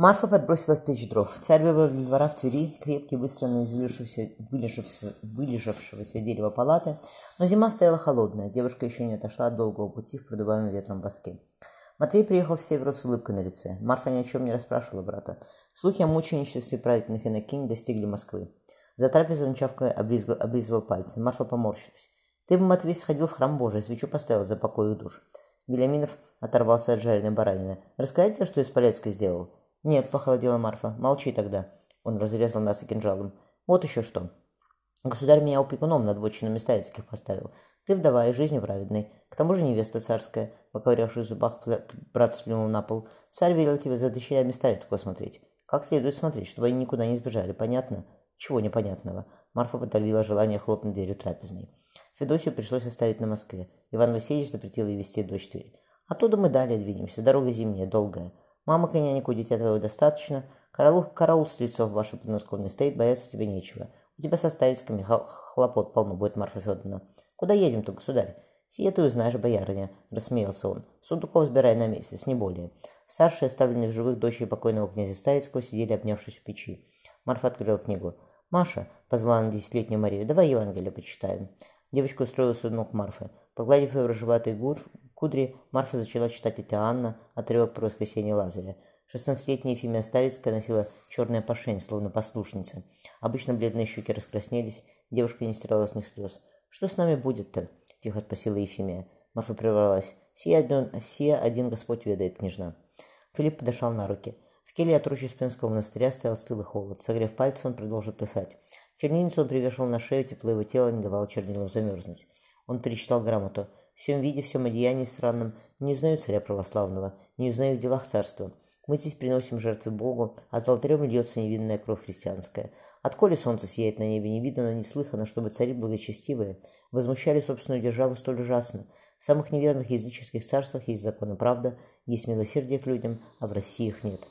Марфа подбросила печь дров. Царь выбрал для двора в Твери крепкий, выстроенный из вылежавшегося, вылежавшегося, дерева палаты, но зима стояла холодная, девушка еще не отошла от долгого пути в продуваемом ветром воске. Матвей приехал с севера с улыбкой на лице. Марфа ни о чем не расспрашивала брата. Слухи о мученичестве правительных инокинь достигли Москвы. За трапезой он чавкой облизывал пальцы. Марфа поморщилась. «Ты бы, Матвей, сходил в храм Божий, свечу поставил за покой их душ». Вильяминов оторвался от жареной баранины. «Рассказать тебе, что из Полецка сделал?» «Нет», — похолодела Марфа. «Молчи тогда». Он разрезал мясо кинжалом. «Вот еще что. Государь меня опекуном над вотчинами Ставицких поставил. Ты вдова и жизнью праведной. К тому же невеста царская, поковырявший в зубах, брат сплюнул на пол. Царь велел тебе за дочерями Ставицкого смотреть. Как следует смотреть, чтобы они никуда не сбежали, понятно? Чего непонятного? Марфа подавила желание хлопнуть дверью трапезной. Федосию пришлось оставить на Москве. Иван Васильевич запретил ей вести дочь Тверь. Оттуда мы далее двинемся. Дорога зимняя, долгая. Мама конянику дитя твоего достаточно. Караул, караул с лицов ваше подмосковное стоит, бояться тебе нечего. У тебя со старицками хлопот полно будет, Марфа Федоровна. Куда едем-то, государь? Сие ты узнаешь, боярыня, рассмеялся он. Сундуков сбирай на месяц, не более. Старшие, оставленные в живых дочери покойного князя Старицкого, сидели, обнявшись в печи. Марфа открыла книгу. «Маша», — позвала она десятилетнюю Марию, — «давай Евангелие почитаем». Девочка устроилась у ног Марфы. Погладив ее рыжеватый гур, кудри, Марфа начала читать это Анна, отрывок про воскресенье Лазаря. Шестнадцатилетняя Ефимия Старицкая носила черная пошень, словно послушница. Обычно бледные щеки раскраснелись, девушка не стирала с них слез. «Что с нами будет-то?» – тихо спросила Ефимия. Марфа прервалась. «Сия один, сия один Господь ведает, княжна». Филипп подошел на руки. В келье от Успенского монастыря стоял стылый холод. Согрев пальцы, он продолжил писать. Чернильницу он привешивал на шею, тепло его тела не давало чернилам замерзнуть. Он перечитал грамоту. Всем виде, всем одеянии странном не узнаю царя православного, не узнаю в делах царства. Мы здесь приносим жертвы Богу, а за алтарем льется невинная кровь христианская. Отколи солнце сияет на небе, не видно, не слыхано, чтобы цари благочестивые возмущали собственную державу столь ужасно. В самых неверных языческих царствах есть закон и правда, есть милосердие к людям, а в России их нет.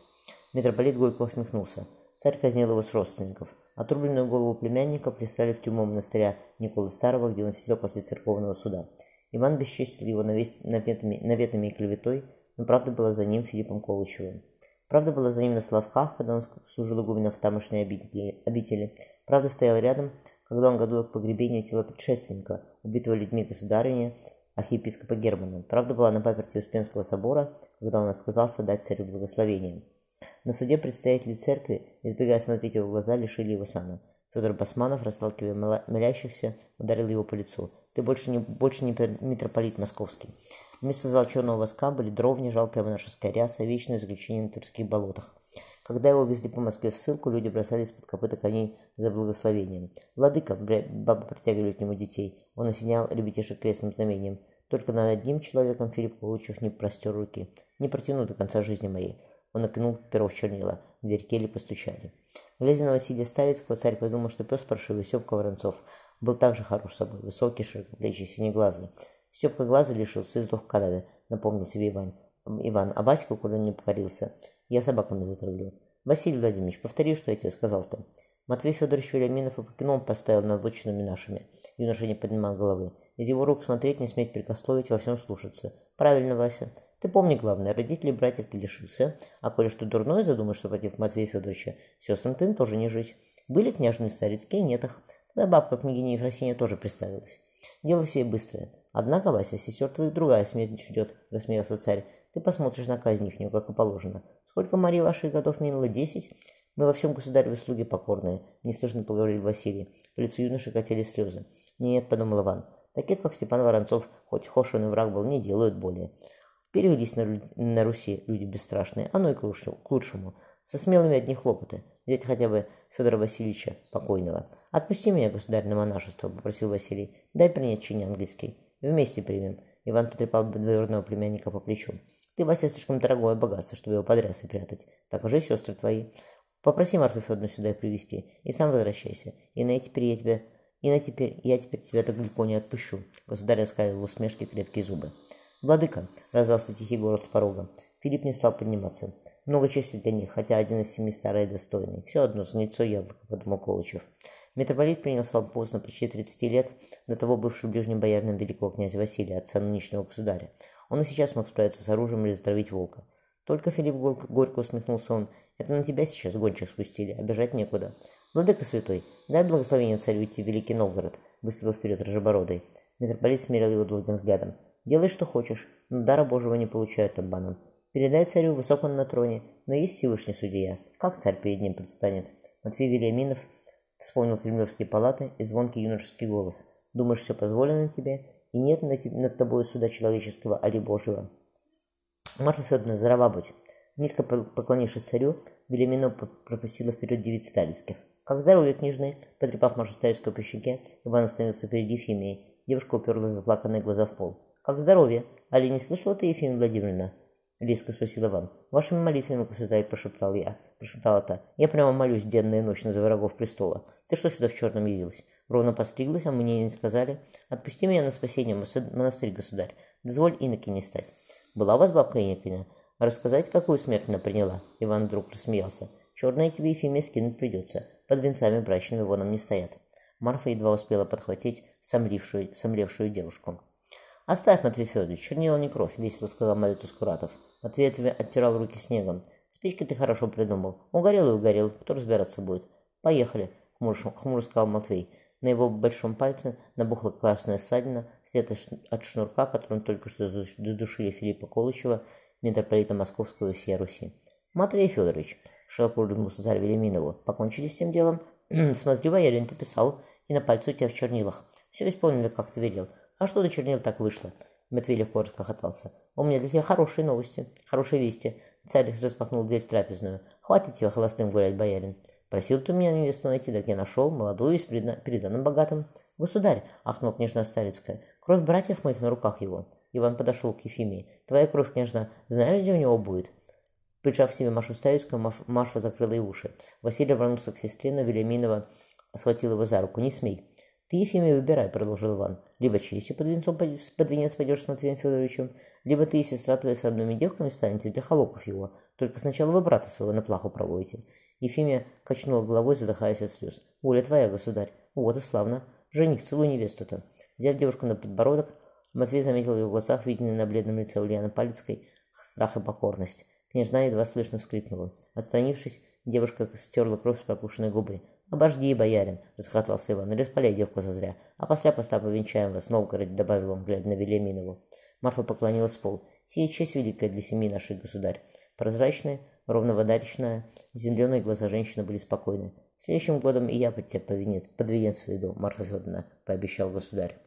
Митрополит Гойко усмехнулся. Царь казнил его с родственников. Отрубленную голову племянника прислали в тюрьму монастыря Николы Старого, где он сидел после церковного суда. Иван бесчестил его наветами, наветами и клеветой, но правда была за ним Филиппом Колычевым. Правда была за ним на Славках, когда он служил игуменом в тамошней обители. Правда стоял рядом, когда он готовил к погребению тела предшественника, убитого людьми государыни, архиепископа Германа. Правда была на паперти Успенского собора, когда он отказался дать царю благословение. На суде представители церкви, избегая смотреть его в глаза, лишили его сана. Федор Басманов, расталкивая молящихся, ударил его по лицу. «Ты больше не, больше не митрополит московский». Вместо золоченого воска были дровни, жалкая монашеская ряса, вечное заключение на Тверских болотах. Когда его везли по Москве в ссылку, люди бросались под копыта коней за благословением. «Владыка!» – бабы протягивали к нему детей. Он осенял ребятишек крестным знамением. Только над одним человеком Филипп Получев не простер руки. «Не протяну до конца жизни моей». Он окинул перо в чернила. Дверь кели постучали. Глядя на Василия Ставицкого, царь подумал, что пес паршивый Степка Воронцов был также хорош собой, высокий, широкоплечий, синеглазый. Степка глаза лишился и сдох в канаве, напомнил себе Иван. Иван, а Васька куда не покорился. Я собаками затравлю. Василий Владимирович, повтори, что я тебе сказал-то. Матвей Федорович Вильяминов и кином поставил над вотчинами нашими. Юноша не поднимал головы. Из его рук смотреть, не сметь прикословить, во всем слушаться. Правильно, Вася. Ты помни главное, родителей братьев ты лишился, а коли что дурное задумаешь против Матвея Федоровича, сестрам ты тоже не жить. Были княжные старицкие, нет их. Тогда бабка княгиня Ефросинья тоже представилась. Дело все быстрое. Однако, Вася, сестер твоих другая смерть ждет, рассмеялся царь. Ты посмотришь на казнь ихнюю, как и положено. Сколько Марии ваших годов минуло? Десять? Мы во всем государеве слуги покорные, неслышно поговорил Василий. По лицу юноши катили слезы. Нет, подумал Иван, таких, как Степан Воронцов, хоть Хошин и враг был, не делают более. Перевелись на, на Руси люди бесстрашные, оно и к лучшему. Со смелыми одни хлопоты. Взять хотя бы Федора Васильевича покойного. «Отпусти меня, государь, на монашество», — попросил Василий. «Дай принять чин английский. Вместе примем». Иван потрепал двоюродного племянника по плечу. «Ты, Вася, слишком дорогое богатство, чтобы его под рясы прятать. Так уже сестры твои. Попроси Марфу Федоровну сюда привезти, и сам возвращайся. И на теперь я тебя... И на теперь я теперь тебя так легко не отпущу». Государь оскалил в усмешке крепкие зубы. «Владыка!» — раздался тихий голос с порога. Филипп не стал подниматься. Много чести для них, хотя один из семи старый и достойный. Все одно, за яйцо яблоко, подумал Колычев. Митрополит принялся поздно, почти 30 лет, до того бывший ближним боярином великого князя Василия, отца нынешнего государя. Он и сейчас мог справиться с оружием или затравить волка. Только Филипп горько, горько усмехнулся он, Это на тебя сейчас гончих спустили, а бежать некуда. Владыка святой, дай благословение царю идти в Великий Новгород, выступил вперед Рожебородый. Митрополит смирил его долгим взглядом. Делай, что хочешь, но дара Божьего не получают обманом. Передай царю высоко на троне, но есть Всевышний судья. Как царь перед ним предстанет? Матфей Вильяминов вспомнил кремлевские палаты и звонкий юношеский голос. Думаешь, все позволено тебе, и нет над, над тобой суда человеческого, али Божьего. Марфа Федоровна, здорова будь. Низко поклонившись царю, Вильяминов пропустила вперед девиц сталинских. «Как здоровье, княжны!» Потрепав Машу Ставицкую по щеке, Иван остановился перед Ефимией. Девушка уперла заплаканные глаза в пол. «Как здоровье! Али не слышала ты, Ефимия Владимировна?» Резко спросил Иван. «Вашими молитвами, государь», — прошептал я. Прошептала та. «Я прямо молюсь денно и ночно за врагов престола. Ты что сюда в черном явилась? Ровно постриглась, а мне не сказали. Отпусти меня на спасение, монастырь, государь. Дозволь иноки не стать». «Была у вас бабка инокиня?» «Рассказать, какую смерть она приняла?» Иван вдруг рассмеялся. «Черное тебе, Ефимия, скинуть придется. Под венцами брачными воном не стоят. Марфа едва успела подхватить сомлившую, сомлевшую девушку. «Оставь, Матвей Федорович, чернила не кровь», — весело сказал Малютус Куратов. Матвей оттирал руки снегом. «Спички ты хорошо придумал. Угорел и угорел. Кто разбираться будет?» «Поехали», — хмуро сказал Матвей. На его большом пальце набухла красная ссадина, след от шнурка, которым только что задушили Филиппа Колычева, митрополита Московского и всей Руси. «Матвей Федорович», Широко улыбнулся царь Велиминову. Покончили с тем делом? Смотри, боярин, ты писал, и на пальце у тебя в чернилах. Все исполнили, как ты велел. А что до чернил так вышло? Матвей легко расхохотался. У меня для тебя хорошие новости, хорошие вести. Царь распахнул дверь в трапезную. Хватит тебя холостым гулять, боярин. Просил ты меня невесту найти, так я нашел, молодую и с переданным богатым. Государь, ахнул княжна Старицкая, кровь братьев моих на руках его. Иван подошел к Ефимии. Твоя кровь, княжна, знаешь, где у него будет? Прижав себе Машу Ставицкую, Марфа закрыла ей уши. Василий вернулся к сестре, но Велиминова схватил его за руку. «Не смей!» «Ты, Ефимия, выбирай», — продолжил Иван. «Либо честью под, венцом, под венец пойдешь с Матвеем Федоровичем, либо ты и сестра твоя с родными девками станете для холопов его. Только сначала вы брата своего на плаху проводите». Ефимия качнула головой, задыхаясь от слез. «Воля твоя, государь! Вот и славно! Жених, целуй невесту-то!» Взяв девушку на подбородок, Матвей заметил в ее глазах, виденный на бледном лице Ульяны Палецкой, страх и покорность. Княжна едва слышно вскрикнула. Отстранившись, девушка стерла кровь с прокушенной губы. «Обожди, боярин!» — расхохотался Иван. «Не распаляй девку зазря. А после поста повенчаем вас в Новгороде», — добавил он, глядя на Велиминову. Марфа поклонилась в пол. «Сия честь великая для семьи нашей, государь». Прозрачная, ровно вода речная, зеленые глаза женщины были спокойны. «Следующим годом и я под тебя под венец сведу, Марфа Федоровна», — пообещал государь.